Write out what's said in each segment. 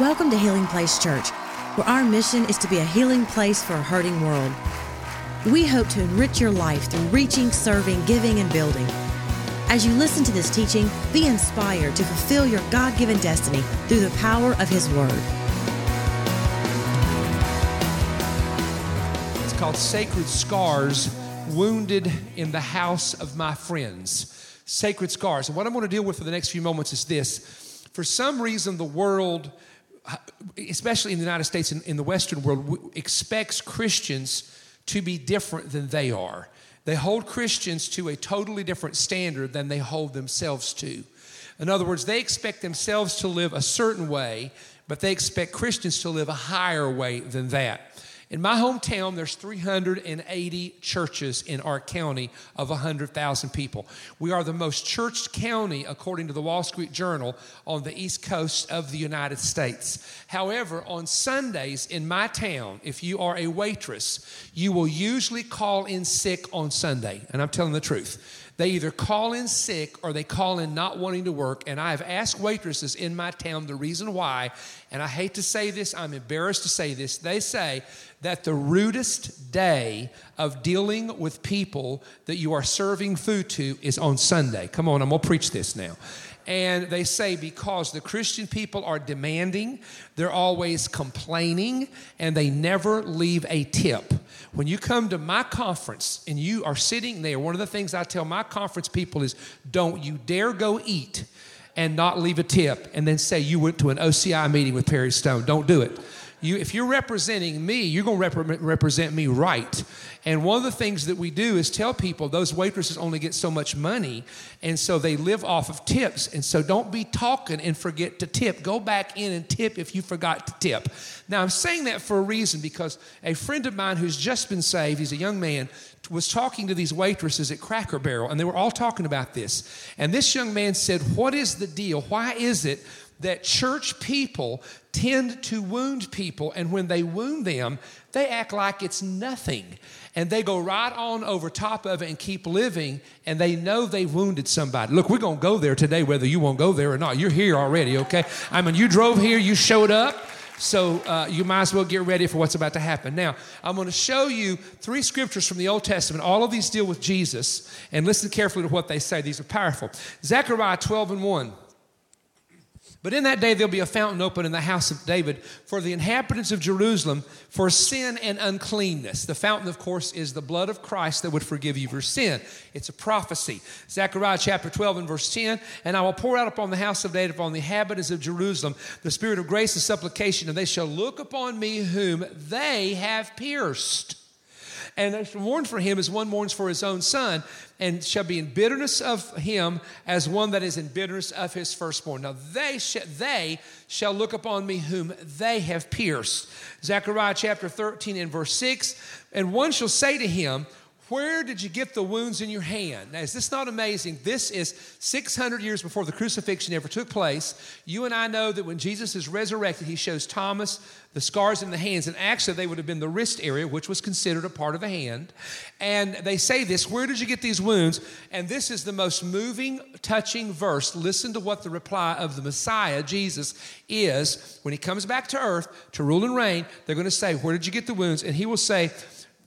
Welcome to Healing Place Church, where our mission is to be a healing place for a hurting world. We hope to enrich your life through reaching, serving, giving, and building. As you listen to this teaching, be inspired to fulfill your God given destiny through the power of His Word. It's called Sacred Scars Wounded in the House of My Friends. Sacred Scars. And what I'm going to deal with for the next few moments is this. For some reason, the world, especially in the United States and in the Western world, expects Christians to be different than they are. They hold Christians to a totally different standard than they hold themselves to. In other words, they expect themselves to live a certain way, but they expect Christians to live a higher way than that. In my hometown, there's 380 churches in our county of 100,000 people. We are the most churched county, according to the Wall Street Journal, on the east coast of the United States. However, on Sundays in my town, if you are a waitress, you will usually call in sick on Sunday. And I'm telling the truth. They either call in sick or they call in not wanting to work. And I have asked waitresses in my town the reason why. And I hate to say this, I'm embarrassed to say this. They say that the rudest day of dealing with people that you are serving food to is on Sunday. Come on, I'm gonna preach this now. And they say because the Christian people are demanding, they're always complaining, and they never leave a tip. When you come to my conference and you are sitting there, one of the things I tell my conference people is don't you dare go eat and not leave a tip and then say you went to an OCI meeting with Perry Stone. Don't do it. You, if you're representing me, you're going to rep- represent me right. And one of the things that we do is tell people those waitresses only get so much money, and so they live off of tips. And so don't be talking and forget to tip. Go back in and tip if you forgot to tip. Now, I'm saying that for a reason because a friend of mine who's just been saved, he's a young man, was talking to these waitresses at Cracker Barrel, and they were all talking about this. And this young man said, What is the deal? Why is it that church people tend to wound people, and when they wound them, they act like it's nothing. And they go right on over top of it and keep living, and they know they've wounded somebody. Look, we're gonna go there today, whether you won't go there or not. You're here already, okay? I mean, you drove here, you showed up. So uh, you might as well get ready for what's about to happen. Now, I'm going to show you three scriptures from the Old Testament. All of these deal with Jesus, and listen carefully to what they say. These are powerful. Zechariah 12 and 1. But in that day there'll be a fountain open in the house of David for the inhabitants of Jerusalem for sin and uncleanness. The fountain, of course, is the blood of Christ that would forgive you for sin. It's a prophecy. Zechariah chapter 12 and verse 10 And I will pour out upon the house of David, upon the inhabitants of Jerusalem, the spirit of grace and supplication, and they shall look upon me whom they have pierced and shall mourn for him as one mourns for his own son, and shall be in bitterness of him as one that is in bitterness of his firstborn. Now they, sh- they shall look upon me whom they have pierced. Zechariah chapter 13 and verse 6 And one shall say to him, where did you get the wounds in your hand? Now, is this not amazing? This is 600 years before the crucifixion ever took place. You and I know that when Jesus is resurrected, he shows Thomas the scars in the hands, and actually, they would have been the wrist area, which was considered a part of the hand. And they say this Where did you get these wounds? And this is the most moving, touching verse. Listen to what the reply of the Messiah, Jesus, is when he comes back to earth to rule and reign. They're going to say, Where did you get the wounds? And he will say,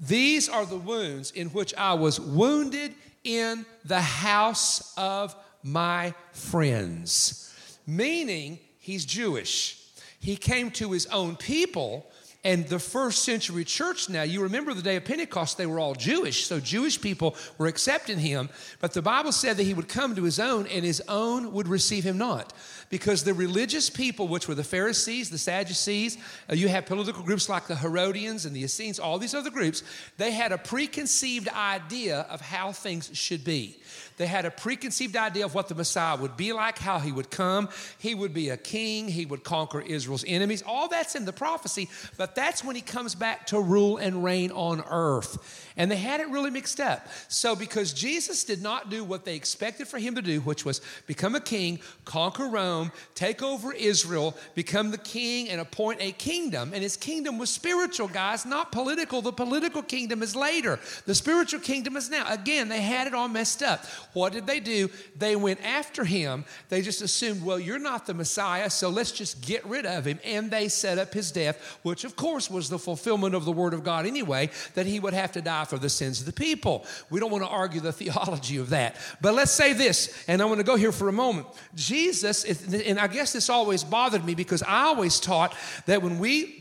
these are the wounds in which I was wounded in the house of my friends. Meaning, he's Jewish. He came to his own people, and the first century church now, you remember the day of Pentecost, they were all Jewish. So Jewish people were accepting him. But the Bible said that he would come to his own, and his own would receive him not because the religious people, which were the Pharisees, the Sadducees, uh, you have political groups like the Herodians and the Essenes, all these other groups, they had a preconceived idea of how things should be. They had a preconceived idea of what the Messiah would be like, how he would come. He would be a king, he would conquer Israel's enemies. All that's in the prophecy, but that's when he comes back to rule and reign on earth. And they had it really mixed up. So, because Jesus did not do what they expected for him to do, which was become a king, conquer Rome, take over Israel, become the king, and appoint a kingdom. And his kingdom was spiritual, guys, not political. The political kingdom is later, the spiritual kingdom is now. Again, they had it all messed up. What did they do? They went after him. They just assumed, well, you're not the Messiah, so let's just get rid of him. And they set up his death, which, of course, was the fulfillment of the word of God anyway, that he would have to die for the sins of the people. We don't want to argue the theology of that. But let's say this, and I want to go here for a moment. Jesus, and I guess this always bothered me because I always taught that when we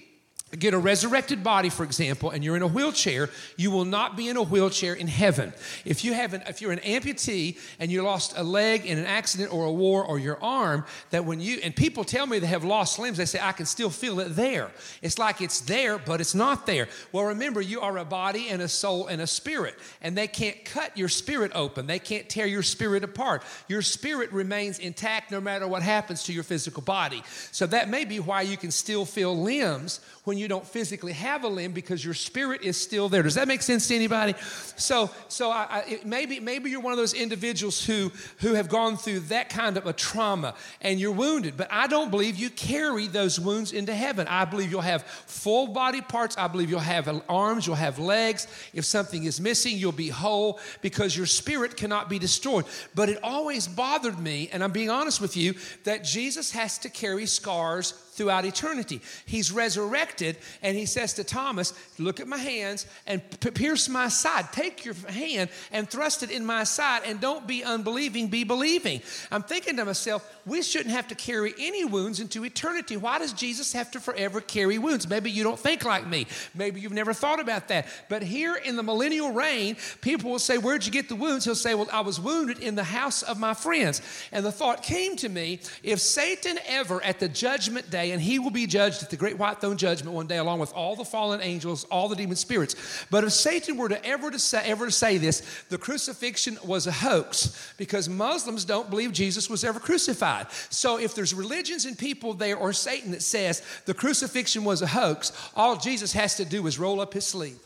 get a resurrected body for example and you're in a wheelchair you will not be in a wheelchair in heaven. If you have an if you're an amputee and you lost a leg in an accident or a war or your arm that when you and people tell me they have lost limbs they say i can still feel it there. It's like it's there but it's not there. Well remember you are a body and a soul and a spirit and they can't cut your spirit open. They can't tear your spirit apart. Your spirit remains intact no matter what happens to your physical body. So that may be why you can still feel limbs when you don't physically have a limb because your spirit is still there. Does that make sense to anybody? So, so I, I, maybe maybe you're one of those individuals who who have gone through that kind of a trauma and you're wounded. But I don't believe you carry those wounds into heaven. I believe you'll have full body parts. I believe you'll have arms. You'll have legs. If something is missing, you'll be whole because your spirit cannot be destroyed. But it always bothered me, and I'm being honest with you, that Jesus has to carry scars throughout eternity. He's resurrected and he says to Thomas, Look at my hands and pierce my side. Take your hand and thrust it in my side and don't be unbelieving, be believing. I'm thinking to myself, we shouldn't have to carry any wounds into eternity. Why does Jesus have to forever carry wounds? Maybe you don't think like me. Maybe you've never thought about that. But here in the millennial reign, people will say, Where'd you get the wounds? He'll say, Well, I was wounded in the house of my friends. And the thought came to me if Satan ever at the judgment day, and he will be judged at the great white throne judgment one day, along with all the fallen angels, all the demon spirits. But if Satan were to ever to say, ever to say this, the crucifixion was a hoax because Muslims don't believe Jesus was ever crucified. So if there's religions and people there or Satan that says the crucifixion was a hoax, all Jesus has to do is roll up his sleeve.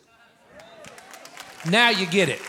Now you get it.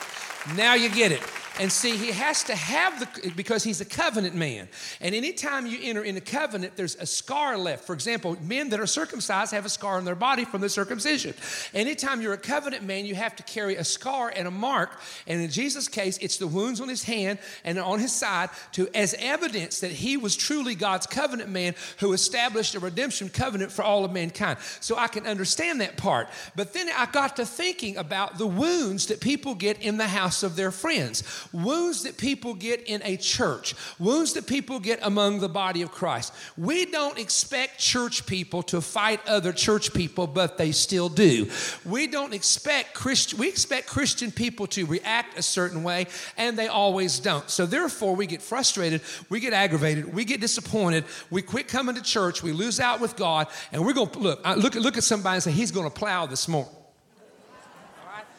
Now you get it. And see, he has to have the, because he's a covenant man. And anytime you enter in a covenant, there's a scar left. For example, men that are circumcised have a scar on their body from the circumcision. Anytime you're a covenant man, you have to carry a scar and a mark. And in Jesus' case, it's the wounds on his hand and on his side to as evidence that he was truly God's covenant man who established a redemption covenant for all of mankind. So I can understand that part. But then I got to thinking about the wounds that people get in the house of their friends wounds that people get in a church, wounds that people get among the body of Christ. We don't expect church people to fight other church people, but they still do. We don't expect Christian, we expect Christian people to react a certain way, and they always don't. So therefore, we get frustrated, we get aggravated, we get disappointed, we quit coming to church, we lose out with God, and we're to look, look, look at somebody and say, He's to plow this morning.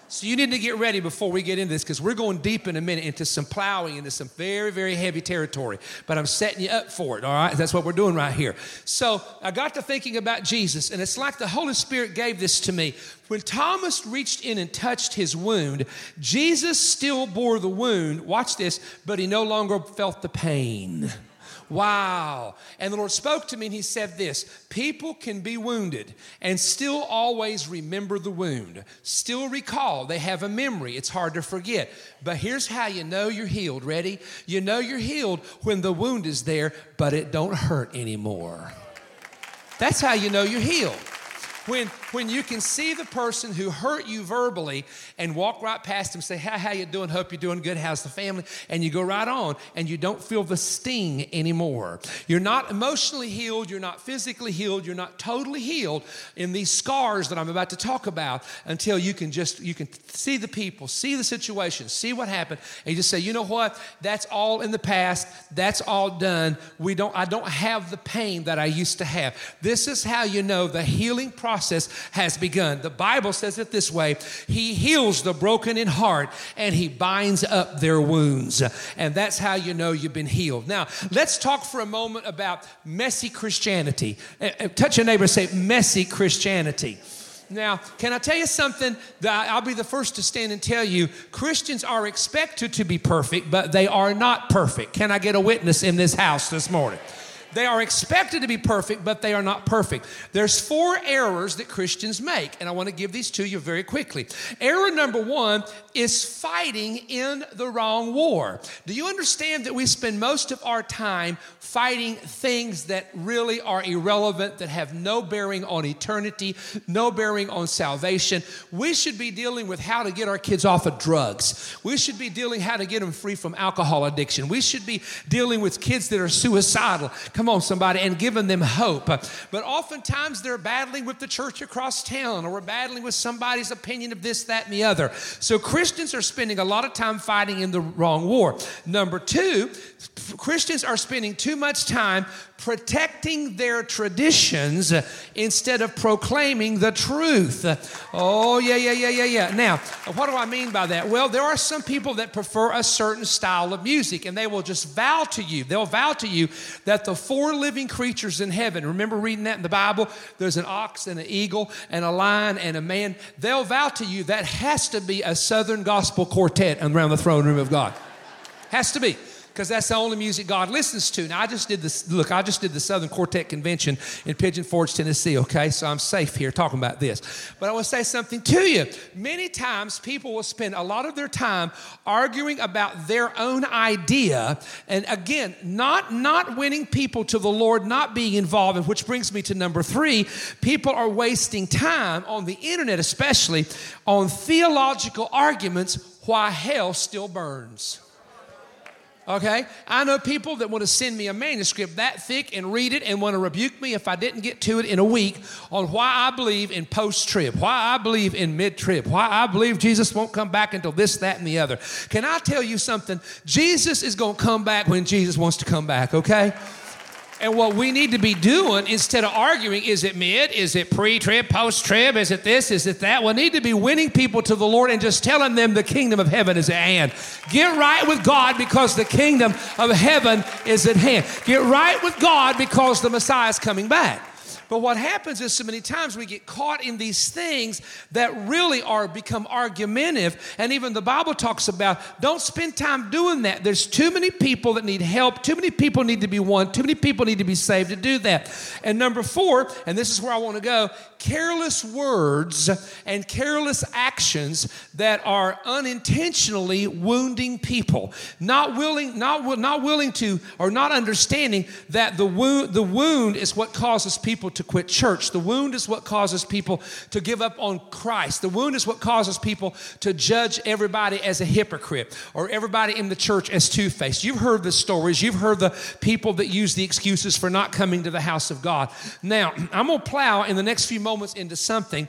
So you need to get ready before we get into this because we're going deep in a minute into some plowing into some very, very heavy territory. But I'm setting you up for it, all right? That's what we're doing right here. So I got to thinking about Jesus, and it's like the Holy Spirit gave this to me. When Thomas reached in and touched his wound, Jesus still bore the wound. Watch this, but he no longer felt the pain. Wow. And the Lord spoke to me and He said this People can be wounded and still always remember the wound, still recall. They have a memory. It's hard to forget. But here's how you know you're healed. Ready? You know you're healed when the wound is there, but it don't hurt anymore. That's how you know you're healed. When, when you can see the person who hurt you verbally and walk right past them, say, Hi, how you doing? Hope you're doing good. How's the family? And you go right on and you don't feel the sting anymore. You're not emotionally healed. You're not physically healed. You're not totally healed in these scars that I'm about to talk about until you can just, you can see the people, see the situation, see what happened, and you just say, you know what? That's all in the past. That's all done. We don't, I don't have the pain that I used to have. This is how you know the healing process has begun. The Bible says it this way He heals the broken in heart and He binds up their wounds. And that's how you know you've been healed. Now, let's talk for a moment about messy Christianity. Uh, uh, touch your neighbor and say, messy Christianity. Now, can I tell you something that I'll be the first to stand and tell you? Christians are expected to be perfect, but they are not perfect. Can I get a witness in this house this morning? They are expected to be perfect, but they are not perfect. There's four errors that Christians make, and I want to give these to you very quickly. Error number one is fighting in the wrong war. Do you understand that we spend most of our time fighting things that really are irrelevant, that have no bearing on eternity, no bearing on salvation? We should be dealing with how to get our kids off of drugs. We should be dealing how to get them free from alcohol addiction. We should be dealing with kids that are suicidal. Come Come on, somebody, and giving them hope. But oftentimes they're battling with the church across town or we're battling with somebody's opinion of this, that, and the other. So Christians are spending a lot of time fighting in the wrong war. Number two, Christians are spending too much time protecting their traditions instead of proclaiming the truth. Oh, yeah, yeah, yeah, yeah, yeah. Now, what do I mean by that? Well, there are some people that prefer a certain style of music, and they will just vow to you, they'll vow to you that the four living creatures in heaven, remember reading that in the Bible? There's an ox and an eagle and a lion and a man. They'll vow to you that has to be a Southern gospel quartet around the throne room of God. Has to be because that's the only music God listens to. Now, I just did this, look, I just did the Southern Quartet Convention in Pigeon Forge, Tennessee, okay? So I'm safe here talking about this. But I want to say something to you. Many times people will spend a lot of their time arguing about their own idea. And again, not, not winning people to the Lord, not being involved, and which brings me to number three. People are wasting time on the internet, especially on theological arguments why hell still burns. Okay? I know people that want to send me a manuscript that thick and read it and want to rebuke me if I didn't get to it in a week on why I believe in post trib, why I believe in mid trib, why I believe Jesus won't come back until this, that, and the other. Can I tell you something? Jesus is going to come back when Jesus wants to come back, okay? And what we need to be doing instead of arguing, is it mid? Is it pre trib, post trib? Is it this? Is it that? We need to be winning people to the Lord and just telling them the kingdom of heaven is at hand. Get right with God because the kingdom of heaven is at hand. Get right with God because the Messiah is coming back. But what happens is so many times we get caught in these things that really are become argumentative. And even the Bible talks about don't spend time doing that. There's too many people that need help. Too many people need to be won. Too many people need to be saved to do that. And number four, and this is where I want to go, careless words and careless actions that are unintentionally wounding people. Not willing, not, not willing to, or not understanding that the wound, the wound is what causes people to quit church. The wound is what causes people to give up on Christ. The wound is what causes people to judge everybody as a hypocrite or everybody in the church as two faced. You've heard the stories, you've heard the people that use the excuses for not coming to the house of God. Now, I'm going to plow in the next few moments into something,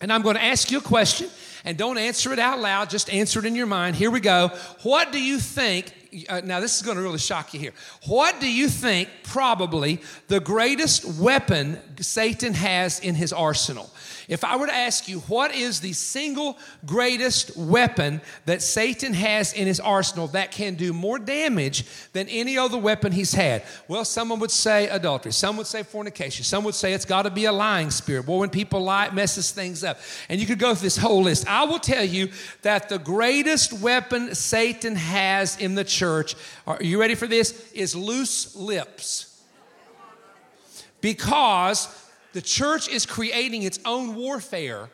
and I'm going to ask you a question, and don't answer it out loud, just answer it in your mind. Here we go. What do you think uh, now this is going to really shock you here. What do you think probably the greatest weapon Satan has in his arsenal? If I were to ask you, what is the single greatest weapon that Satan has in his arsenal that can do more damage than any other weapon he's had? Well, someone would say adultery. Some would say fornication. Some would say it's got to be a lying spirit. Well, when people lie, it messes things up. And you could go through this whole list. I will tell you that the greatest weapon Satan has in the church are you ready for this? Is loose lips. Because the church is creating its own warfare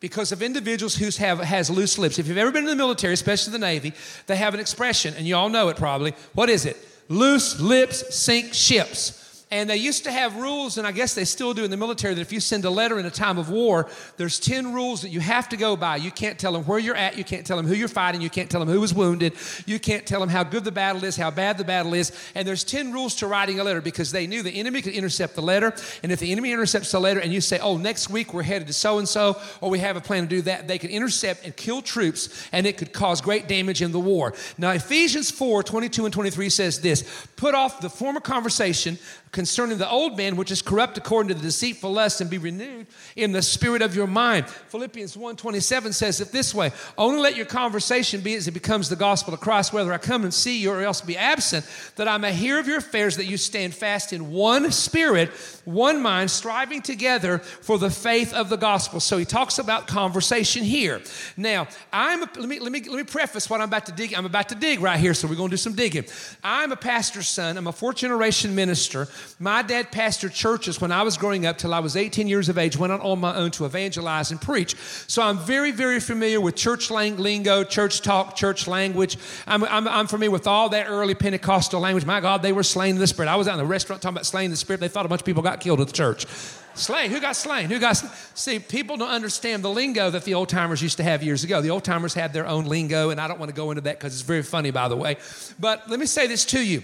because of individuals who have has loose lips. If you've ever been in the military, especially the Navy, they have an expression, and you all know it probably. What is it? Loose lips sink ships. And they used to have rules, and I guess they still do in the military, that if you send a letter in a time of war, there's 10 rules that you have to go by. You can't tell them where you're at, you can't tell them who you're fighting, you can't tell them who was wounded, you can't tell them how good the battle is, how bad the battle is. And there's 10 rules to writing a letter because they knew the enemy could intercept the letter. And if the enemy intercepts the letter and you say, oh, next week we're headed to so and so, or we have a plan to do that, they could intercept and kill troops, and it could cause great damage in the war. Now, Ephesians 4 22 and 23 says this put off the former conversation concerning the old man, which is corrupt according to the deceitful lust, and be renewed in the spirit of your mind. Philippians 1.27 says it this way, only let your conversation be as it becomes the gospel of Christ, whether I come and see you or else be absent, that I may hear of your affairs, that you stand fast in one spirit, one mind, striving together for the faith of the gospel. So he talks about conversation here. Now, I'm a, let me let me let me preface what I'm about to dig. I'm about to dig right here, so we're going to do some digging. I'm a pastor's son. I'm a fourth generation minister. My dad pastored churches when I was growing up till I was 18 years of age. Went out on my own to evangelize and preach. So I'm very very familiar with church lingo, church talk, church language. I'm, I'm, I'm familiar with all that early Pentecostal language. My God, they were slain in the spirit. I was out in the restaurant talking about slain the spirit. They thought a bunch of people got killed at the church. Slain. Who got slain? Who got slain? See, people don't understand the lingo that the old timers used to have years ago. The old timers had their own lingo, and I don't want to go into that because it's very funny, by the way. But let me say this to you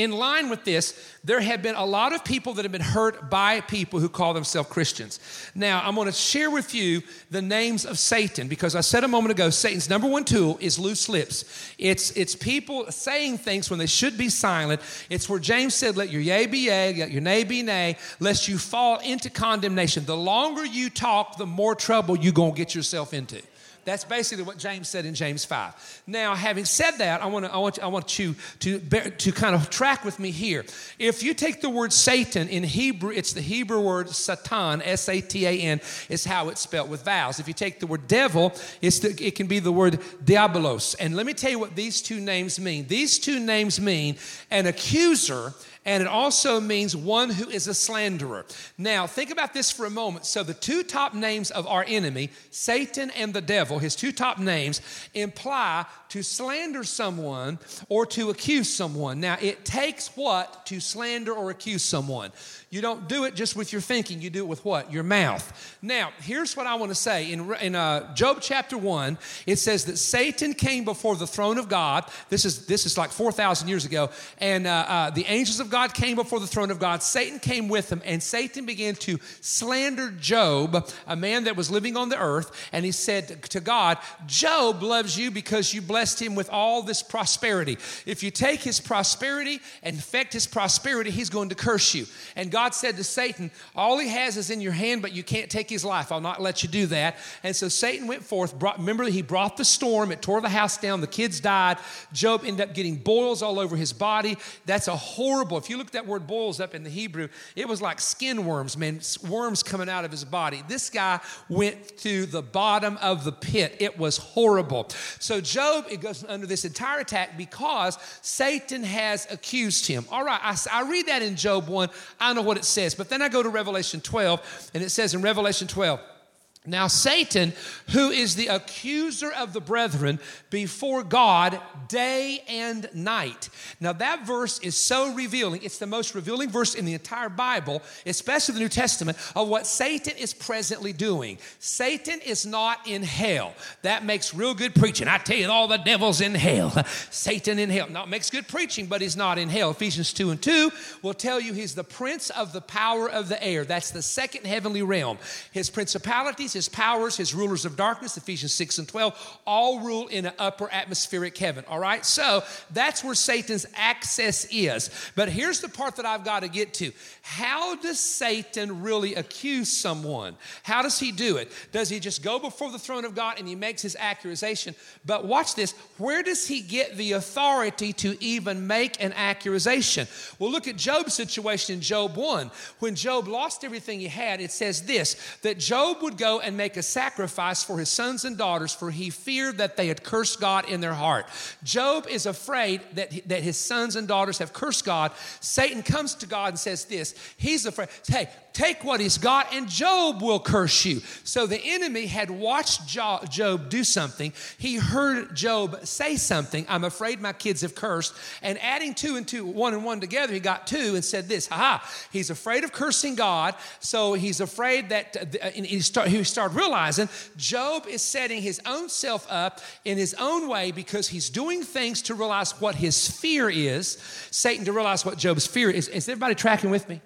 in line with this, there have been a lot of people that have been hurt by people who call themselves Christians. Now, I'm going to share with you the names of Satan because I said a moment ago, Satan's number one tool is loose lips. It's, it's people saying things when they should be silent. It's where James said, Let your yea be yea, let your nay be nay, lest you fall into condemnation. The longer you talk, the more trouble you're going to get yourself into. That's basically what James said in James 5. Now, having said that, I want, to, I want, I want you to, bear, to kind of track with me here. If you take the word Satan in Hebrew, it's the Hebrew word Satan, S A T A N, is how it's spelled with vowels. If you take the word devil, it's the, it can be the word diabolos. And let me tell you what these two names mean. These two names mean an accuser and it also means one who is a slanderer. Now, think about this for a moment. So, the two top names of our enemy, Satan and the devil, his two top names, imply to slander someone or to accuse someone. Now, it takes what to slander or accuse someone? You don't do it just with your thinking, you do it with what? Your mouth. Now, here's what I want to say. In, in uh, Job chapter 1, it says that Satan came before the throne of God. This is, this is like 4,000 years ago. And uh, uh, the angels of God came before the throne of God. Satan came with them, and Satan began to slander Job, a man that was living on the earth. And he said to God, Job loves you because you blessed him with all this prosperity. If you take his prosperity and affect his prosperity, he's going to curse you. And God God said to Satan, All he has is in your hand, but you can't take his life. I'll not let you do that. And so Satan went forth. Brought, remember, he brought the storm. It tore the house down. The kids died. Job ended up getting boils all over his body. That's a horrible, if you look at that word boils up in the Hebrew, it was like skin worms, man, worms coming out of his body. This guy went to the bottom of the pit. It was horrible. So Job, it goes under this entire attack because Satan has accused him. All right, I, I read that in Job 1. I know what it says. But then I go to Revelation 12, and it says in Revelation 12, now, Satan, who is the accuser of the brethren before God day and night. Now, that verse is so revealing. It's the most revealing verse in the entire Bible, especially the New Testament, of what Satan is presently doing. Satan is not in hell. That makes real good preaching. I tell you, all the devil's in hell. Satan in hell. Now, it makes good preaching, but he's not in hell. Ephesians 2 and 2 will tell you he's the prince of the power of the air. That's the second heavenly realm. His principalities his powers, his rulers of darkness, Ephesians 6 and 12, all rule in an upper atmospheric heaven. All right? So that's where Satan's access is. But here's the part that I've got to get to. How does Satan really accuse someone? How does he do it? Does he just go before the throne of God and he makes his accusation? But watch this. Where does he get the authority to even make an accusation? Well, look at Job's situation in Job 1. When Job lost everything he had, it says this that Job would go and make a sacrifice for his sons and daughters, for he feared that they had cursed God in their heart. Job is afraid that, that his sons and daughters have cursed God. Satan comes to God and says this He's afraid, hey, take what he's got, and Job will curse you. So the enemy had watched Job do something. He heard Job say something. I'm afraid my kids have cursed. And adding two and two, one and one together, he got two and said this, ha! He's afraid of cursing God. So he's afraid that, uh, he, start, he started realizing Job is setting his own self up in his own way because he's doing things to realize what his fear is. Satan to realize what Job's fear is. Is everybody tracking with me?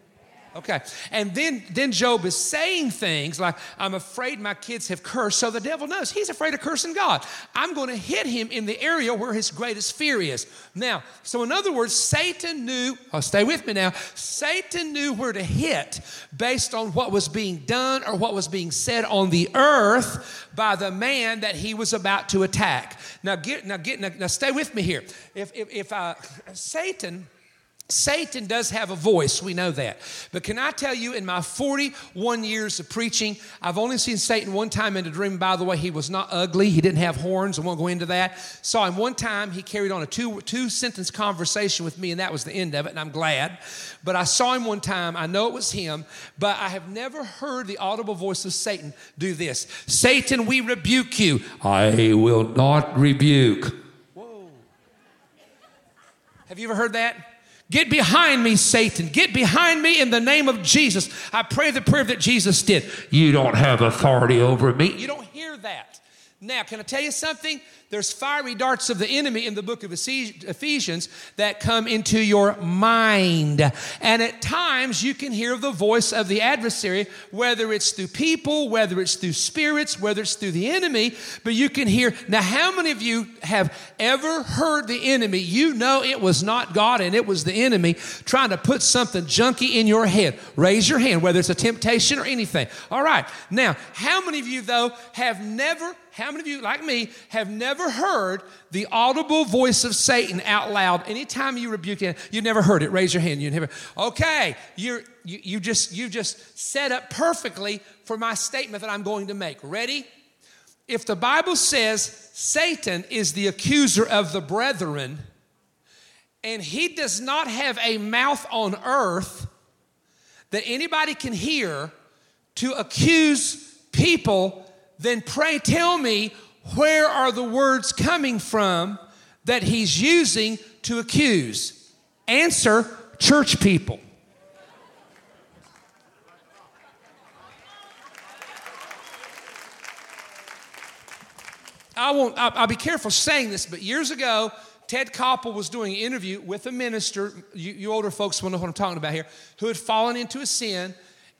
Okay. And then, then Job is saying things like, I'm afraid my kids have cursed. So the devil knows he's afraid of cursing God. I'm going to hit him in the area where his greatest fear is. Now, so in other words, Satan knew, oh, stay with me now. Satan knew where to hit based on what was being done or what was being said on the earth by the man that he was about to attack. Now, get, now, get, now, now stay with me here. If, if, if uh, Satan, Satan does have a voice, we know that. But can I tell you, in my 41 years of preaching, I've only seen Satan one time in a dream. By the way, he was not ugly, he didn't have horns. I won't go into that. Saw him one time, he carried on a two, two sentence conversation with me, and that was the end of it, and I'm glad. But I saw him one time, I know it was him, but I have never heard the audible voice of Satan do this Satan, we rebuke you. I will not rebuke. Whoa. Have you ever heard that? Get behind me, Satan. Get behind me in the name of Jesus. I pray the prayer that Jesus did. You don't have authority over me. You don't hear that. Now, can I tell you something? There's fiery darts of the enemy in the book of Ephesians that come into your mind. And at times you can hear the voice of the adversary, whether it's through people, whether it's through spirits, whether it's through the enemy, but you can hear. Now, how many of you have ever heard the enemy? You know it was not God and it was the enemy trying to put something junky in your head. Raise your hand, whether it's a temptation or anything. All right. Now, how many of you, though, have never how many of you, like me, have never heard the audible voice of Satan out loud? Anytime you rebuke him, you never heard it. Raise your hand. You never. Okay, you're, you you just you just set up perfectly for my statement that I'm going to make. Ready? If the Bible says Satan is the accuser of the brethren, and he does not have a mouth on earth that anybody can hear to accuse people then pray tell me where are the words coming from that he's using to accuse? Answer church people. I won't, I'll, be careful saying this, but years ago, Ted Koppel was doing an interview with a minister, you, you older folks will know what I'm talking about here, who had fallen into a sin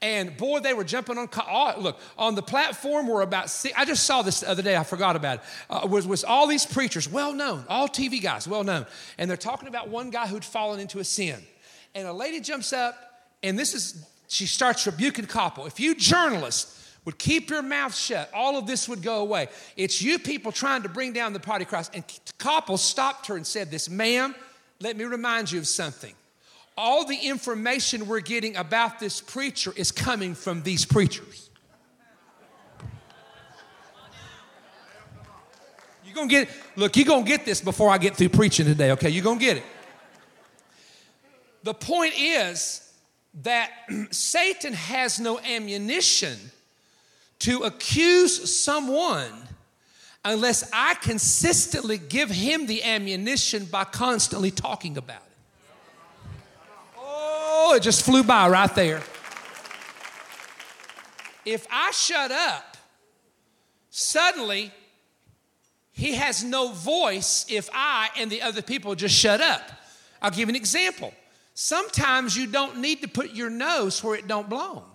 and boy, they were jumping on. Oh, look, on the platform were about six. I just saw this the other day. I forgot about it. Uh, was, was all these preachers, well known, all TV guys, well known. And they're talking about one guy who'd fallen into a sin. And a lady jumps up, and this is, she starts rebuking Koppel. If you journalists would keep your mouth shut, all of this would go away. It's you people trying to bring down the party cross. And Koppel stopped her and said this, ma'am, let me remind you of something all the information we're getting about this preacher is coming from these preachers. You're gonna get, look, you're gonna get this before I get through preaching today, okay? You're gonna get it. The point is that Satan has no ammunition to accuse someone unless I consistently give him the ammunition by constantly talking about. Oh, it just flew by right there. If I shut up, suddenly he has no voice if I and the other people just shut up. I'll give an example. Sometimes you don't need to put your nose where it don't belong.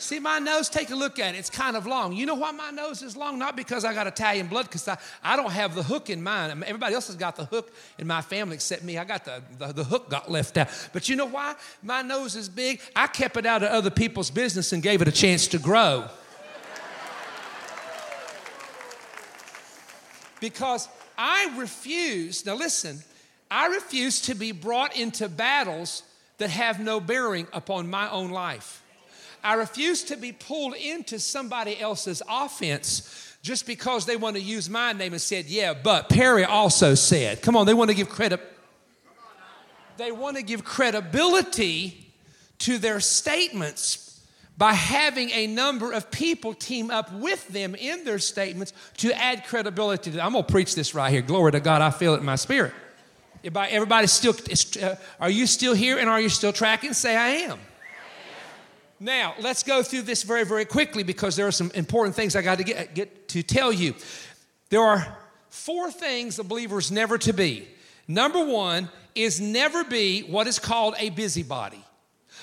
See my nose? Take a look at it. It's kind of long. You know why my nose is long? Not because I got Italian blood, because I, I don't have the hook in mine. Everybody else has got the hook in my family except me. I got the, the, the hook got left out. But you know why? My nose is big. I kept it out of other people's business and gave it a chance to grow. because I refuse, now listen, I refuse to be brought into battles that have no bearing upon my own life. I refuse to be pulled into somebody else's offense just because they want to use my name and said, yeah, but Perry also said. Come on, they want to give credit. They want to give credibility to their statements by having a number of people team up with them in their statements to add credibility. I'm going to preach this right here. Glory to God, I feel it in my spirit. Everybody still, uh, are you still here and are you still tracking? Say, I am. Now, let's go through this very, very quickly because there are some important things I got to get, get to tell you. There are four things a believer is never to be. Number one is never be what is called a busybody.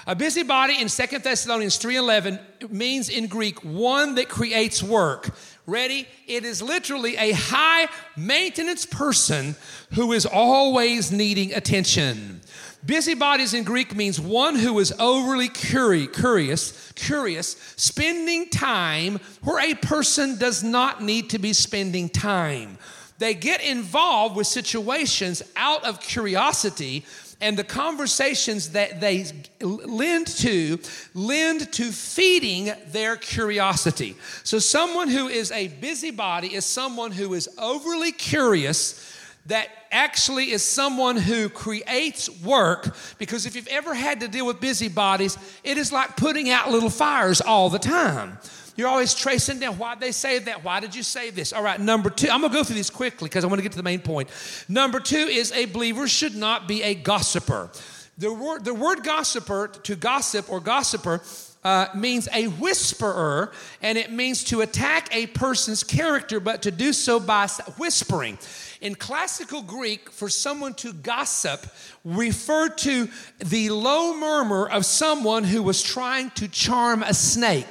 A busybody in Second Thessalonians 3:11 means in Greek one that creates work. Ready? It is literally a high maintenance person who is always needing attention. Busybodies in Greek means one who is overly curious, curious, spending time where a person does not need to be spending time. They get involved with situations out of curiosity and the conversations that they lend to lend to feeding their curiosity. So, someone who is a busybody is someone who is overly curious. That actually is someone who creates work because if you've ever had to deal with busybodies, it is like putting out little fires all the time. You're always tracing down why they say that. Why did you say this? All right, number two, I'm gonna go through these quickly because I want to get to the main point. Number two is a believer should not be a gossiper. The word, the word gossiper, to gossip or gossiper, uh, means a whisperer, and it means to attack a person's character, but to do so by whispering. In classical Greek, for someone to gossip referred to the low murmur of someone who was trying to charm a snake.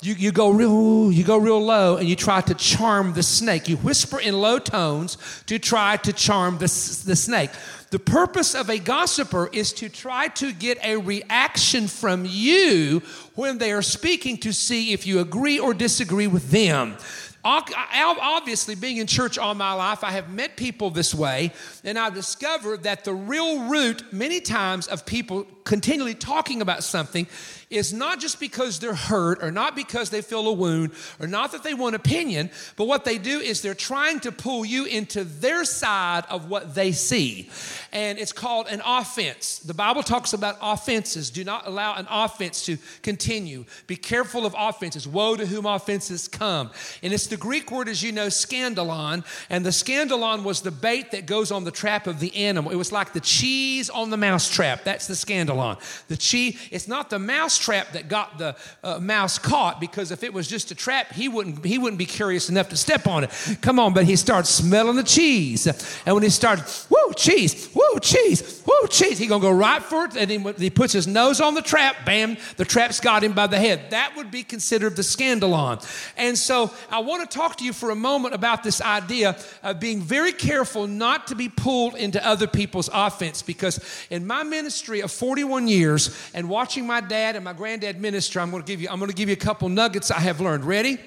You, you go real you go real low and you try to charm the snake. You whisper in low tones to try to charm the, the snake. The purpose of a gossiper is to try to get a reaction from you when they are speaking to see if you agree or disagree with them. Obviously, being in church all my life, I have met people this way, and I've discovered that the real root, many times, of people continually talking about something is not just because they're hurt or not because they feel a wound or not that they want opinion, but what they do is they're trying to pull you into their side of what they see. And it's called an offense. The Bible talks about offenses. Do not allow an offense to continue. Be careful of offenses. Woe to whom offenses come. And it's the Greek word, as you know, scandalon. And the scandalon was the bait that goes on the trap of the animal. It was like the cheese on the mouse trap. That's the scandalon. On the cheese, it's not the mouse trap that got the uh, mouse caught because if it was just a trap, he wouldn't, he wouldn't be curious enough to step on it. Come on, but he starts smelling the cheese. And when he starts, whoa, cheese, whoa, cheese, whoa, cheese, he gonna go right for it. And he, he puts his nose on the trap, bam, the trap's got him by the head. That would be considered the scandalon. And so I want to talk to you for a moment about this idea of being very careful not to be pulled into other people's offense because in my ministry of 41 years and watching my dad and my granddad minister, I'm going to give you, I'm going to give you a couple nuggets I have learned. Ready?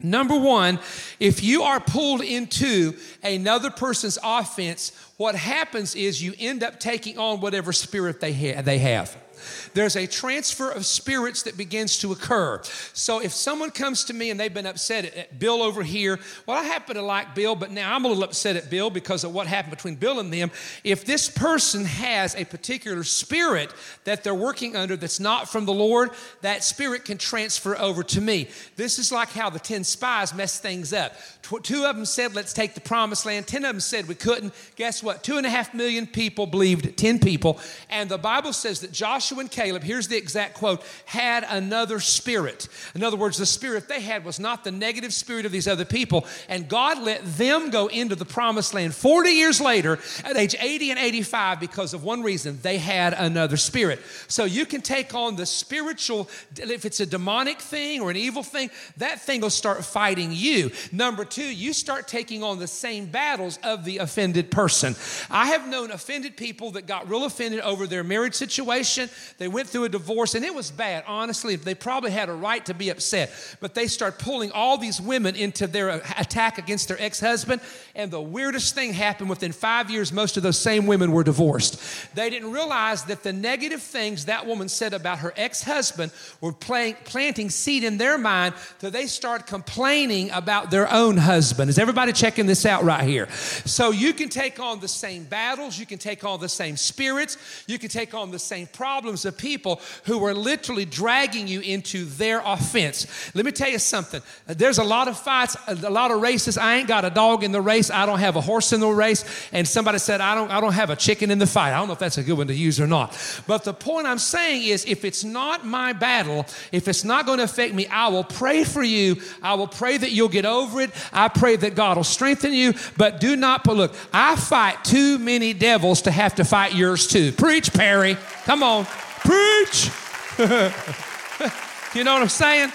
Number one, if you are pulled into another person's offense, what happens is you end up taking on whatever spirit they, ha- they have there's a transfer of spirits that begins to occur. So if someone comes to me and they've been upset at, at, Bill over here, well, I happen to like Bill, but now I'm a little upset at Bill because of what happened between Bill and them. If this person has a particular spirit that they're working under that's not from the Lord, that spirit can transfer over to me. This is like how the 10 spies messed things up. Two of them said, let's take the promised land. Ten of them said we couldn't. Guess what? Two and a half million people believed 10 people. And the Bible says that Joshua and Caleb, here's the exact quote, had another spirit. In other words, the spirit they had was not the negative spirit of these other people. And God let them go into the promised land 40 years later at age 80 and 85 because of one reason they had another spirit. So you can take on the spiritual, if it's a demonic thing or an evil thing, that thing will start fighting you. Number two, you start taking on the same battles of the offended person. I have known offended people that got real offended over their marriage situation. They went through a divorce and it was bad. Honestly, they probably had a right to be upset, but they start pulling all these women into their attack against their ex husband. And the weirdest thing happened within five years, most of those same women were divorced. They didn't realize that the negative things that woman said about her ex husband were playing, planting seed in their mind that they start complaining about their own husband. Is everybody checking this out right here? So you can take on the same battles, you can take on the same spirits, you can take on the same problems of people who are literally dragging you into their offense. Let me tell you something. There's a lot of fights, a lot of races. I ain't got a dog in the race. I don't have a horse in the race. And somebody said, I don't, I don't have a chicken in the fight. I don't know if that's a good one to use or not. But the point I'm saying is if it's not my battle, if it's not going to affect me, I will pray for you. I will pray that you'll get over it. I pray that God will strengthen you, but do not look, I fight too many devils to have to fight yours too. Preach, Perry. Come on. Preach. you know what I'm saying?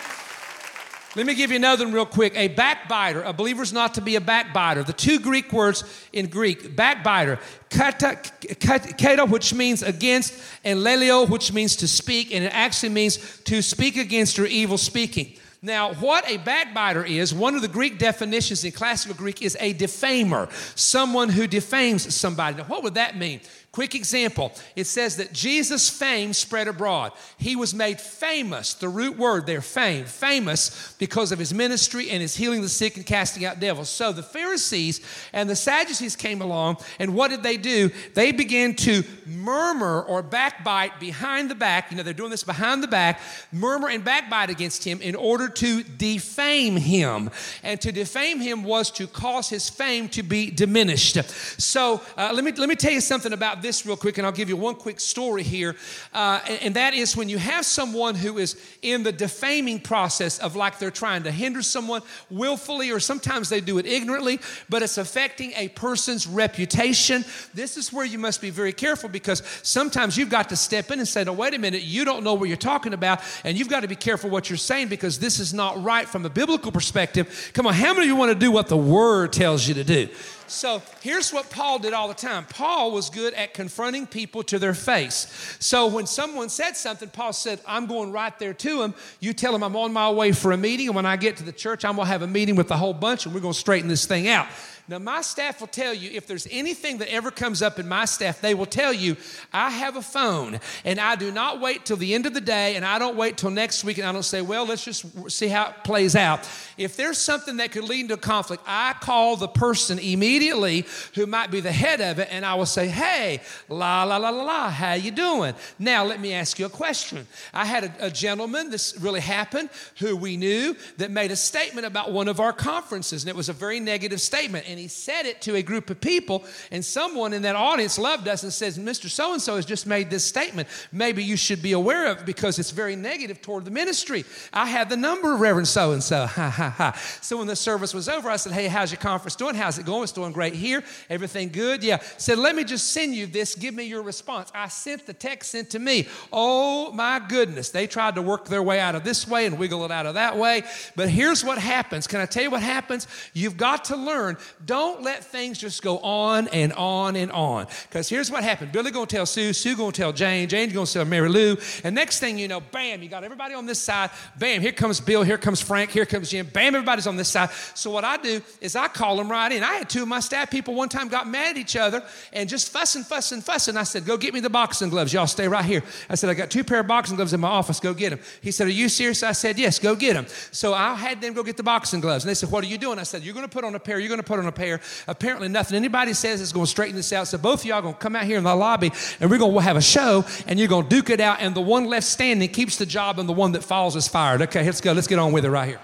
Let me give you another one real quick. A backbiter. A believer is not to be a backbiter. The two Greek words in Greek, backbiter, kata, kata, which means against, and lelio, which means to speak, and it actually means to speak against or evil speaking. Now, what a backbiter is, one of the Greek definitions in classical Greek is a defamer, someone who defames somebody. Now, what would that mean? Quick example it says that Jesus' fame spread abroad. He was made famous, the root word there, fame, famous because of his ministry and his healing the sick and casting out devils. So the Pharisees and the Sadducees came along, and what did they do? They began to murmur or backbite behind the back. You know, they're doing this behind the back, murmur and backbite against him in order to defame him. And to defame him was to cause his fame to be diminished. So uh, let, me, let me tell you something about this real quick, and I'll give you one quick story here. Uh, and, and that is when you have someone who is in the defaming process of like they're trying to hinder someone willfully, or sometimes they do it ignorantly, but it's affecting a person's reputation. This is where you must be very careful because sometimes you've got to step in and say, No, wait a minute, you don't know what you're talking about, and you've got to be careful what you're saying because this is not right from a biblical perspective. Come on, how many of you want to do what the word tells you to do? So here's what Paul did all the time. Paul was good at confronting people to their face. So when someone said something, Paul said, I'm going right there to him. You tell him I'm on my way for a meeting, and when I get to the church, I'm going to have a meeting with the whole bunch, and we're going to straighten this thing out. Now, my staff will tell you if there's anything that ever comes up in my staff, they will tell you, I have a phone and I do not wait till the end of the day and I don't wait till next week and I don't say, well, let's just see how it plays out. If there's something that could lead into a conflict, I call the person immediately who might be the head of it and I will say, hey, la, la, la, la, la, how you doing? Now, let me ask you a question. I had a, a gentleman, this really happened, who we knew that made a statement about one of our conferences and it was a very negative statement and he said it to a group of people, and someone in that audience loved us and says, Mr. So and so has just made this statement. Maybe you should be aware of it because it's very negative toward the ministry. I had the number of Reverend so and so. Ha ha ha. So when the service was over, I said, Hey, how's your conference doing? How's it going? It's doing great here. Everything good? Yeah. Said, Let me just send you this. Give me your response. I sent the text sent to me. Oh my goodness. They tried to work their way out of this way and wiggle it out of that way. But here's what happens. Can I tell you what happens? You've got to learn don't let things just go on and on and on. Because here's what happened. Billy gonna tell Sue, Sue gonna tell Jane, Jane's gonna tell Mary Lou, and next thing you know, bam, you got everybody on this side. Bam, here comes Bill, here comes Frank, here comes Jim. Bam, everybody's on this side. So what I do is I call them right in. I had two of my staff people one time got mad at each other and just fussing, fussing, fussing. I said, go get me the boxing gloves. Y'all stay right here. I said, I got two pair of boxing gloves in my office. Go get them. He said, are you serious? I said, yes, go get them. So I had them go get the boxing gloves. And they said, what are you doing? I said, you're gonna put on a pair, you're gonna put on a pair. Apparently nothing anybody says is going to straighten this out. So both of y'all going to come out here in the lobby and we're going to have a show and you're going to duke it out. And the one left standing keeps the job and the one that falls is fired. Okay, let's go. Let's get on with it right here.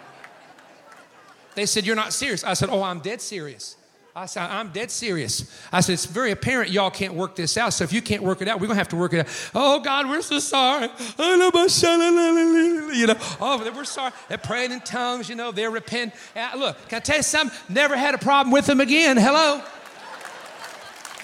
They said, You're not serious. I said, Oh, I'm dead serious. I said, I'm dead serious. I said, it's very apparent y'all can't work this out. So if you can't work it out, we're going to have to work it out. Oh, God, we're so sorry. You know, oh, we're sorry. They're praying in tongues, you know, they're repenting. Uh, look, can I tell you something? Never had a problem with them again. Hello?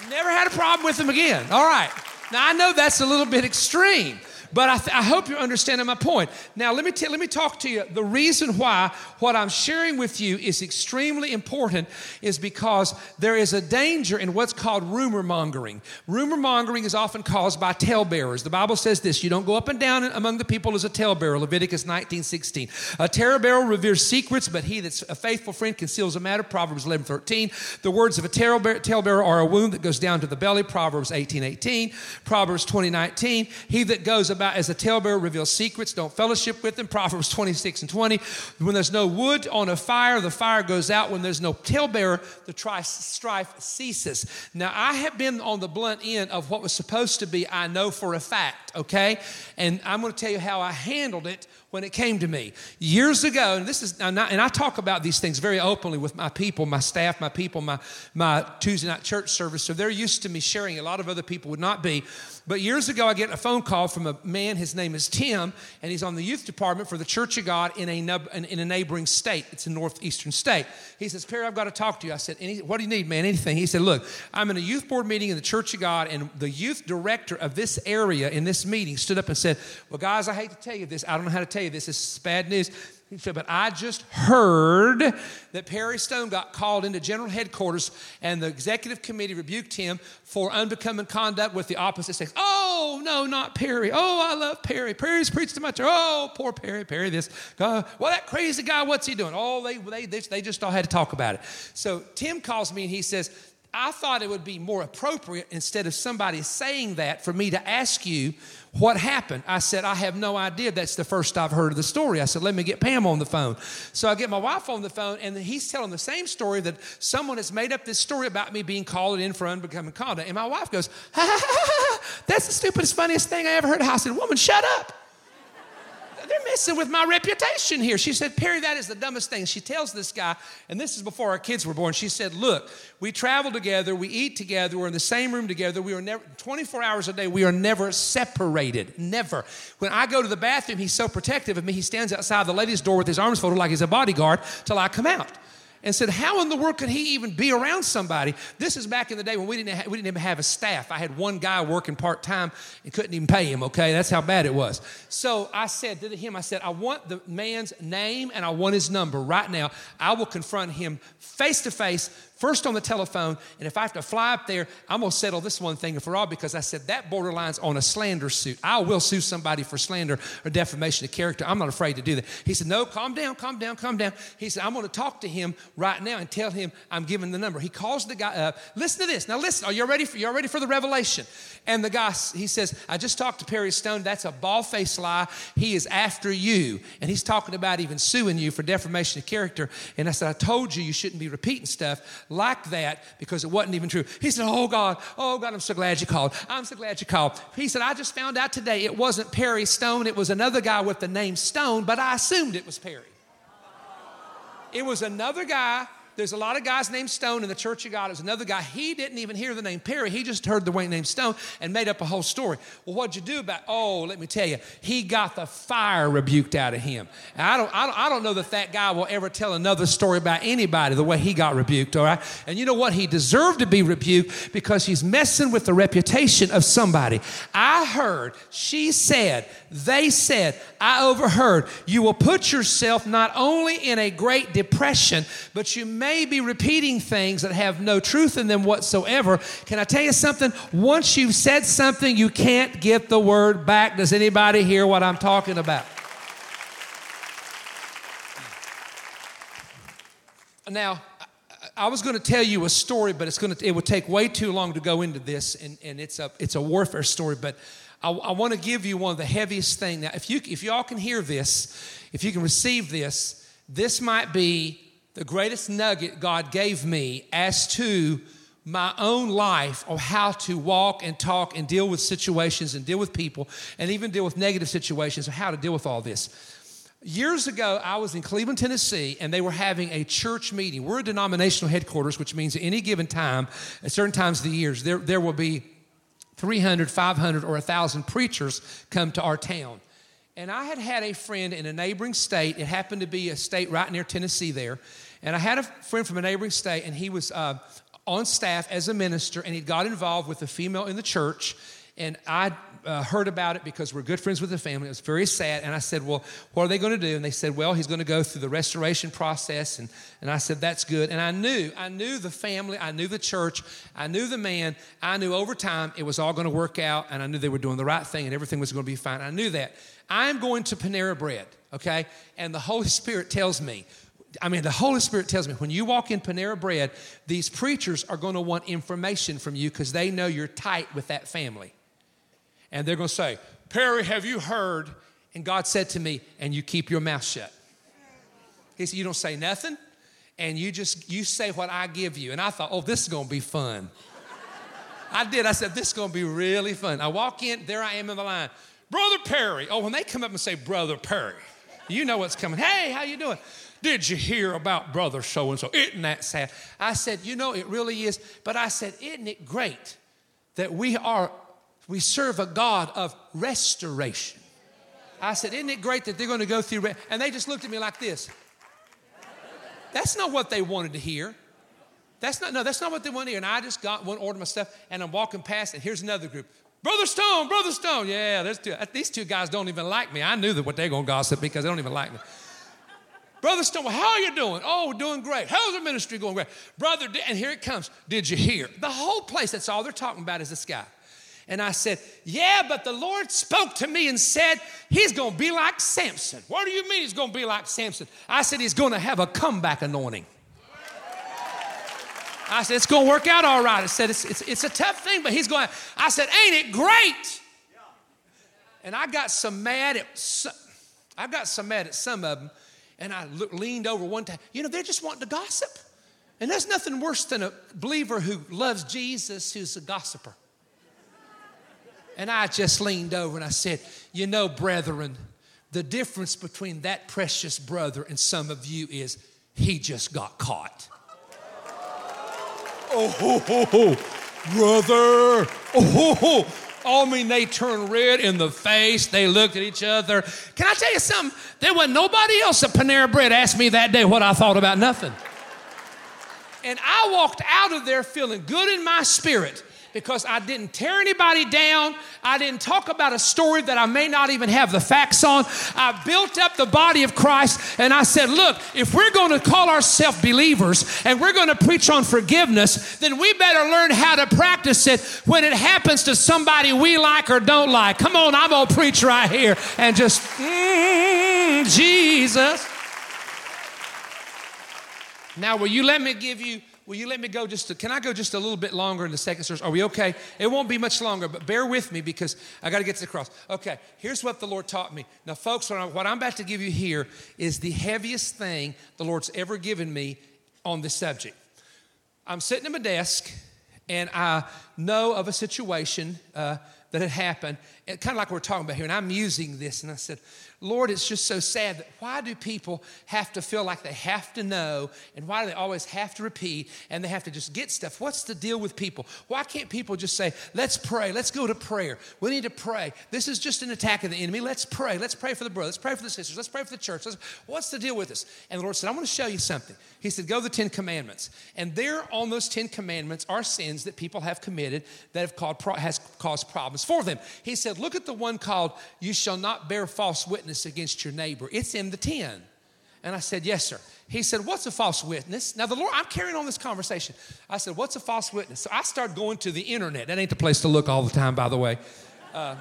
Never had a problem with them again. All right. Now, I know that's a little bit extreme. But I, th- I hope you're understanding my point. Now, let me, t- let me talk to you. The reason why what I'm sharing with you is extremely important is because there is a danger in what's called rumor mongering. Rumor mongering is often caused by talebearers. The Bible says this you don't go up and down among the people as a talebearer, Leviticus 19 16. A talebearer reveres secrets, but he that's a faithful friend conceals a matter, Proverbs 11 13. The words of a talebearer are a wound that goes down to the belly, Proverbs 18 18. Proverbs 20 19. He that goes about about as a talebearer reveals secrets. Don't fellowship with them. Proverbs 26 and 20. When there's no wood on a fire, the fire goes out. When there's no talebearer, the tri- strife ceases. Now, I have been on the blunt end of what was supposed to be, I know for a fact, okay? And I'm going to tell you how I handled it when it came to me. Years ago, and this is, and I talk about these things very openly with my people, my staff, my people, my, my Tuesday night church service. So they're used to me sharing. A lot of other people would not be. But years ago, I get a phone call from a man. His name is Tim, and he's on the youth department for the Church of God in a, in a neighboring state. It's a northeastern state. He says, Perry, I've got to talk to you. I said, What do you need, man? Anything. He said, Look, I'm in a youth board meeting in the Church of God, and the youth director of this area in this meeting stood up and said, Well, guys, I hate to tell you this. I don't know how to tell you this. This is bad news. He said, But I just heard that Perry Stone got called into general headquarters and the executive committee rebuked him for unbecoming conduct with the opposite sex. Oh, no, not Perry. Oh, I love Perry. Perry's preached to my church. Oh, poor Perry. Perry, this. Uh, well, that crazy guy, what's he doing? Oh, they, they, they, they just all had to talk about it. So Tim calls me and he says, I thought it would be more appropriate instead of somebody saying that for me to ask you what happened. I said, I have no idea. That's the first I've heard of the story. I said, let me get Pam on the phone. So I get my wife on the phone, and he's telling the same story that someone has made up this story about me being called in for unbecoming conduct. And my wife goes, ha, ha, ha, ha, that's the stupidest, funniest thing I ever heard. I said, woman, shut up they're messing with my reputation here. She said, Perry, that is the dumbest thing. She tells this guy, and this is before our kids were born. She said, Look, we travel together, we eat together, we're in the same room together. We are never, 24 hours a day, we are never separated. Never. When I go to the bathroom, he's so protective of me, he stands outside the ladies' door with his arms folded like he's a bodyguard till I come out and said, How in the world could he even be around somebody? This is back in the day when we didn't, we didn't even have a staff. I had one guy working part time and couldn't even pay him, okay? That's how bad it was. So I said to him, I said, I want the man's name and I want his number right now. I will confront him face to face first on the telephone, and if I have to fly up there, I'm gonna settle this one thing for all because I said that borderline's on a slander suit. I will sue somebody for slander or defamation of character. I'm not afraid to do that. He said, No, calm down, calm down, calm down. He said, I'm gonna talk to him right now and tell him I'm giving the number. He calls the guy up. Listen to this. Now listen, are you ready for you ready for the revelation? And the guy, he says, I just talked to Perry Stone. That's a ball-faced lie. He is after you. And he's talking about even suing you for defamation of character. And I said, I told you you shouldn't be repeating stuff like that because it wasn't even true. He said, Oh God, oh God, I'm so glad you called. I'm so glad you called. He said, I just found out today it wasn't Perry Stone, it was another guy with the name Stone, but I assumed it was Perry. It was another guy there's a lot of guys named Stone in the Church of God. There's another guy, he didn't even hear the name Perry. He just heard the name Stone and made up a whole story. Well, what'd you do about? Oh, let me tell you, he got the fire rebuked out of him. I don't, I don't, I don't know that that guy will ever tell another story about anybody the way he got rebuked, all right? And you know what? He deserved to be rebuked because he's messing with the reputation of somebody. I heard, she said, they said, I overheard, you will put yourself not only in a great depression, but you may may be repeating things that have no truth in them whatsoever. Can I tell you something? Once you've said something, you can't get the word back. Does anybody hear what I'm talking about? Now, I was going to tell you a story, but it's going to, it would take way too long to go into this, and, and it's, a, it's a warfare story. But I, I want to give you one of the heaviest things. Now, if, you, if y'all can hear this, if you can receive this, this might be the greatest nugget God gave me as to my own life of how to walk and talk and deal with situations and deal with people and even deal with negative situations of how to deal with all this. Years ago, I was in Cleveland, Tennessee, and they were having a church meeting. We're a denominational headquarters, which means at any given time, at certain times of the years, there, there will be 300, 500, or 1,000 preachers come to our town. And I had had a friend in a neighboring state. It happened to be a state right near Tennessee there. And I had a friend from a neighboring state, and he was uh, on staff as a minister, and he got involved with a female in the church. And I uh, heard about it because we're good friends with the family. It was very sad. And I said, Well, what are they going to do? And they said, Well, he's going to go through the restoration process. And, and I said, That's good. And I knew, I knew the family, I knew the church, I knew the man, I knew over time it was all going to work out. And I knew they were doing the right thing and everything was going to be fine. I knew that. I'm going to Panera Bread, okay? And the Holy Spirit tells me, I mean, the Holy Spirit tells me when you walk in Panera Bread, these preachers are going to want information from you because they know you're tight with that family. And they're going to say, Perry, have you heard? And God said to me, and you keep your mouth shut. He said, You don't say nothing, and you just you say what I give you. And I thought, oh, this is gonna be fun. I did. I said, this is gonna be really fun. I walk in, there I am in the line. Brother Perry. Oh, when they come up and say, Brother Perry, You know what's coming. Hey, how you doing? Did you hear about brother so and so? Isn't that sad? I said, you know, it really is. But I said, isn't it great that we are, we serve a God of restoration? I said, isn't it great that they're going to go through? Re-? And they just looked at me like this. That's not what they wanted to hear. That's not, no, that's not what they wanted to hear. And I just got one, ordered my stuff, and I'm walking past, and here's another group. Brother Stone, Brother Stone. Yeah, two. These two guys don't even like me. I knew that what they're going to gossip because they don't even like me. Brother Stone, well, how are you doing? Oh, doing great. How's the ministry going? Great. Brother, and here it comes. Did you hear? The whole place, that's all they're talking about is this guy. And I said, Yeah, but the Lord spoke to me and said, He's going to be like Samson. What do you mean he's going to be like Samson? I said, He's going to have a comeback anointing. I said, It's going to work out all right. I said, It's, it's, it's a tough thing, but he's going, I said, Ain't it great? And I got some mad at, some, I got some mad at some of them and I looked, leaned over one time. You know, they're just wanting to gossip. And there's nothing worse than a believer who loves Jesus who's a gossiper. And I just leaned over and I said, You know, brethren, the difference between that precious brother and some of you is he just got caught. Oh, ho, ho, ho. brother. Oh, ho, ho. I mean, they turned red in the face. They looked at each other. Can I tell you something? There wasn't nobody else at Panera Bread asked me that day what I thought about nothing. And I walked out of there feeling good in my spirit because I didn't tear anybody down. I didn't talk about a story that I may not even have the facts on. I built up the body of Christ and I said, look, if we're going to call ourselves believers and we're going to preach on forgiveness, then we better learn how to practice it when it happens to somebody we like or don't like. Come on, I'm going to preach right here and just, mm, Jesus. Now, will you let me give you will you let me go just to, can I go just a little bit longer in the second service? Are we okay? It won't be much longer, but bear with me because I got to get to the cross. Okay, here's what the Lord taught me. Now, folks, what, I'm about to give you here is the heaviest thing the Lord's ever given me on this subject. I'm sitting at my desk and I know of a situation uh, that had happened, kind of like we're talking about here, and I'm using this, and I said, Lord, it's just so sad that why do people have to feel like they have to know and why do they always have to repeat and they have to just get stuff? What's the deal with people? Why can't people just say, let's pray, let's go to prayer? We need to pray. This is just an attack of the enemy. Let's pray. Let's pray for the brothers. Let's pray for the sisters. Let's pray for the church. Let's, what's the deal with this? And the Lord said, I want to show you something. He said, go to the Ten Commandments. And there on those Ten Commandments are sins that people have committed that have caused, has caused problems for them. He said, look at the one called, you shall not bear false witness witness against your neighbor. It's in the 10. And I said, Yes, sir. He said, What's a false witness? Now, the Lord, I'm carrying on this conversation. I said, What's a false witness? So I started going to the internet. That ain't the place to look all the time, by the way. Uh,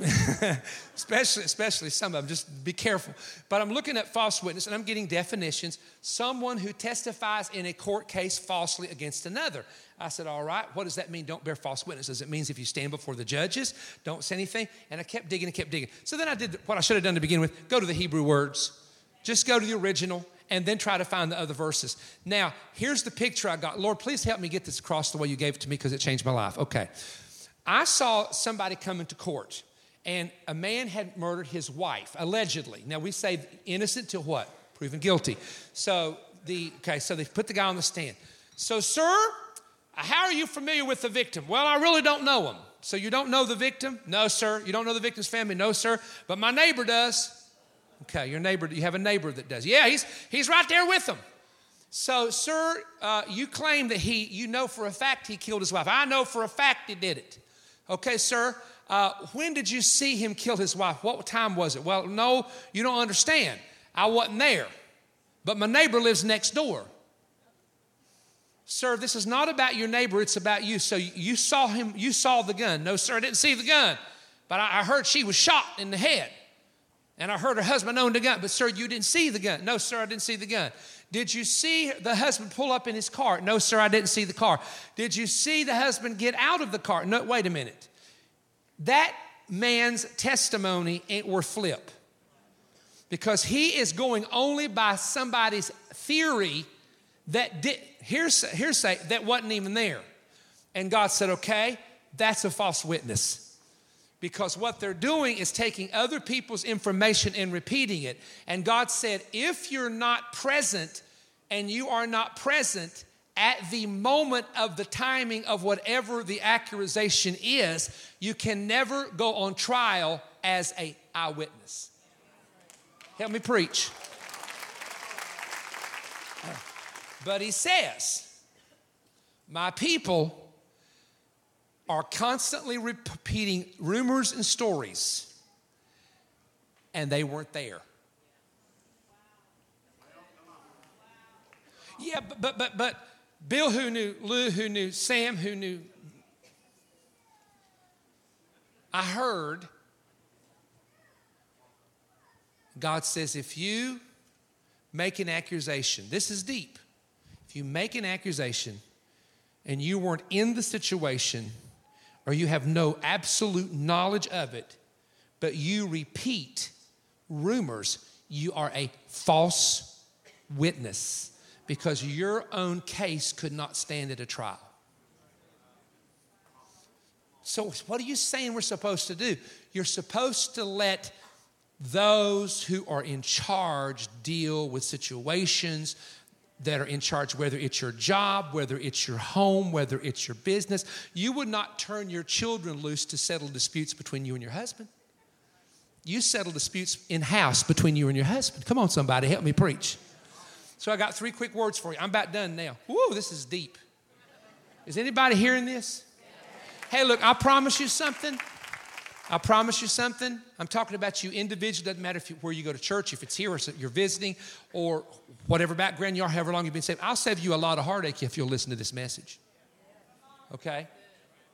especially, especially some of them. Just be careful. But I'm looking at false witness and I'm getting definitions. Someone who testifies in a court case falsely against another. I said, All right, what does that mean? Don't bear false witnesses. It means if you stand before the judges, don't say anything. And I kept digging and kept digging. So then I did what I should have done to begin with go to the Hebrew words, just go to the original. And then try to find the other verses. Now, here's the picture I got. Lord, please help me get this across the way you gave it to me because it changed my life. Okay. I saw somebody come into court and a man had murdered his wife, allegedly. Now we say innocent till what? Proven guilty. So the okay, so they put the guy on the stand. So, sir, how are you familiar with the victim? Well, I really don't know him. So you don't know the victim? No, sir. You don't know the victim's family? No, sir. But my neighbor does. Okay, your neighbor, you have a neighbor that does. Yeah, he's he's right there with them. So, sir, uh, you claim that he, you know for a fact he killed his wife. I know for a fact he did it. Okay, sir, uh, when did you see him kill his wife? What time was it? Well, no, you don't understand. I wasn't there, but my neighbor lives next door. Sir, this is not about your neighbor, it's about you. So you saw him, you saw the gun. No, sir, I didn't see the gun, but I, I heard she was shot in the head. And I heard her husband owned a gun, but sir, you didn't see the gun. No, sir, I didn't see the gun. Did you see the husband pull up in his car? No, sir, I didn't see the car. Did you see the husband get out of the car? No, wait a minute. That man's testimony ain't worth flip because he is going only by somebody's theory that did, hearsay, hearsay that wasn't even there. And God said, okay, that's a false witness. Because what they're doing is taking other people's information and repeating it. And God said, if you're not present and you are not present at the moment of the timing of whatever the accusation is, you can never go on trial as a eyewitness. Help me preach. But he says, My people are constantly repeating rumors and stories, and they weren't there. Yeah, but, but, but, but Bill who knew, Lou who knew, Sam who knew. I heard God says if you make an accusation, this is deep. If you make an accusation and you weren't in the situation, or you have no absolute knowledge of it, but you repeat rumors, you are a false witness because your own case could not stand at a trial. So, what are you saying we're supposed to do? You're supposed to let those who are in charge deal with situations that are in charge, whether it's your job, whether it's your home, whether it's your business. You would not turn your children loose to settle disputes between you and your husband. You settle disputes in house between you and your husband. Come on, somebody, help me preach. So I got three quick words for you. I'm about done now. Whoa, this is deep. Is anybody hearing this? Hey, look, I promise you something. I promise you something. I'm talking about you individually. Doesn't matter you, where you go to church, if it's here or you're visiting, or whatever background you are, however long you've been saved. I'll save you a lot of heartache if you'll listen to this message. Okay?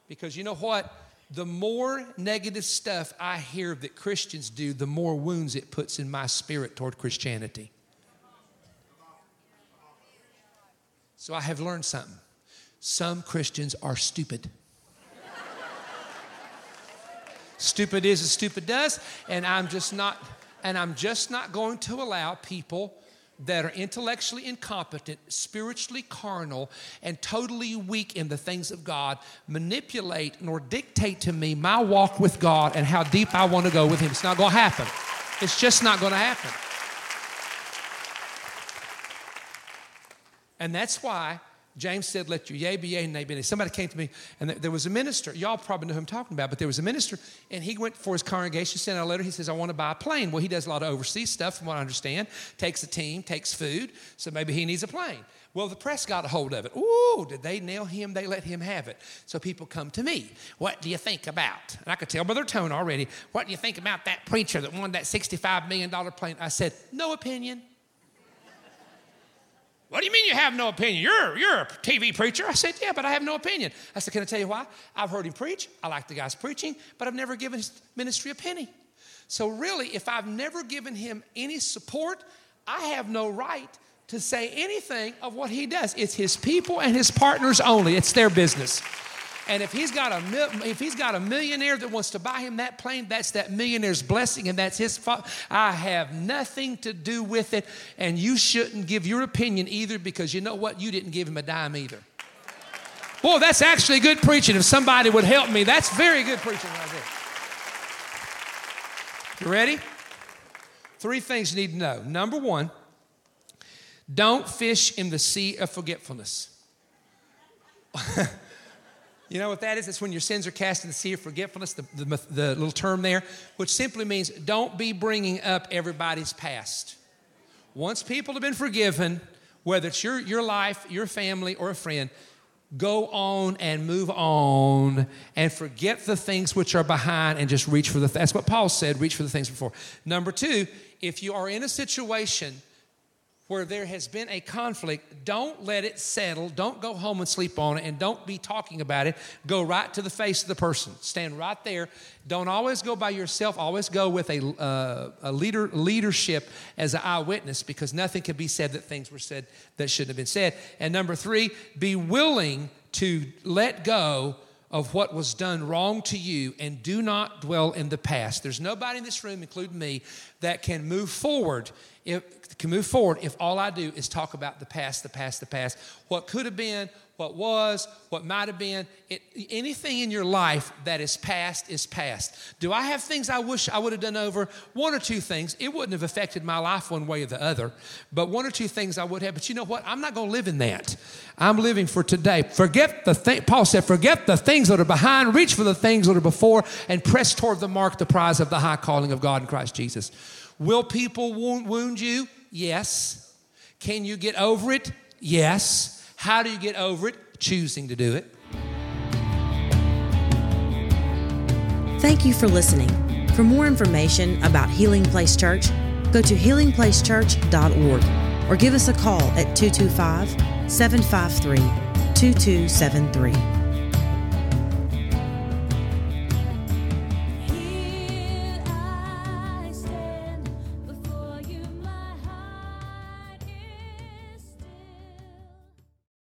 Because you know what? The more negative stuff I hear that Christians do, the more wounds it puts in my spirit toward Christianity. So I have learned something. Some Christians are stupid. Stupid is as stupid does, and I'm just not, and I'm just not going to allow people that are intellectually incompetent, spiritually carnal, and totally weak in the things of God manipulate nor dictate to me my walk with God and how deep I want to go with Him. It's not going to happen. It's just not going to happen. And that's why James said, Let your yea be yea and nay be nay. Somebody came to me, and there was a minister. Y'all probably know who I'm talking about, but there was a minister, and he went for his congregation, sent out a letter. He says, I want to buy a plane. Well, he does a lot of overseas stuff, from what I understand. Takes a team, takes food, so maybe he needs a plane. Well, the press got a hold of it. Ooh, did they nail him? They let him have it. So people come to me. What do you think about? And I could tell by their tone already. What do you think about that preacher that won that $65 million plane? I said, no opinion. What do you mean you have no opinion? You're, you're a TV preacher. I said, Yeah, but I have no opinion. I said, Can I tell you why? I've heard him preach. I like the guy's preaching, but I've never given his ministry a penny. So, really, if I've never given him any support, I have no right to say anything of what he does. It's his people and his partners only, it's their business. And if he's got a if he's got a millionaire that wants to buy him that plane, that's that millionaire's blessing, and that's his fault. I have nothing to do with it, and you shouldn't give your opinion either because you know what? You didn't give him a dime either. Boy, that's actually good preaching. If somebody would help me, that's very good preaching right there. You ready? Three things you need to know. Number one, don't fish in the sea of forgetfulness. You know what that is? It's when your sins are cast in the sea of forgetfulness, the, the, the, little term there, which simply means don't be bringing up everybody's past. Once people have been forgiven, whether it's your, your life, your family, or a friend, go on and move on and forget the things which are behind and just reach for the, that's what Paul said, reach for the things before. Number two, if you are in a situation where there has been a conflict, don't let it settle. Don't go home and sleep on it and don't be talking about it. Go right to the face of the person. Stand right there. Don't always go by yourself. Always go with a, uh, a leader leadership as an eyewitness because nothing can be said that things were said that shouldn't have been said. And number three, be willing to let go of what was done wrong to you and do not dwell in the past. There's nobody in this room, including me, that can move forward if can move forward if all I do is talk about the past, the past, the past, what could have been, what was, what might have been. It, anything in your life that is past is past. Do I have things I wish I would have done over? One or two things. It wouldn't have affected my life one way or the other, but one or two things I would have. But you know what? I'm not going to live in that. I'm living for today. Forget the thing. Paul said, forget the things that are behind, reach for the things that are before, and press toward the mark, the prize of the high calling of God in Christ Jesus. Will people wound, wound you? Yes. Can you get over it? Yes. How do you get over it? Choosing to do it. Thank you for listening. For more information about Healing Place Church, go to healingplacechurch.org or give us a call at 225 753 2273.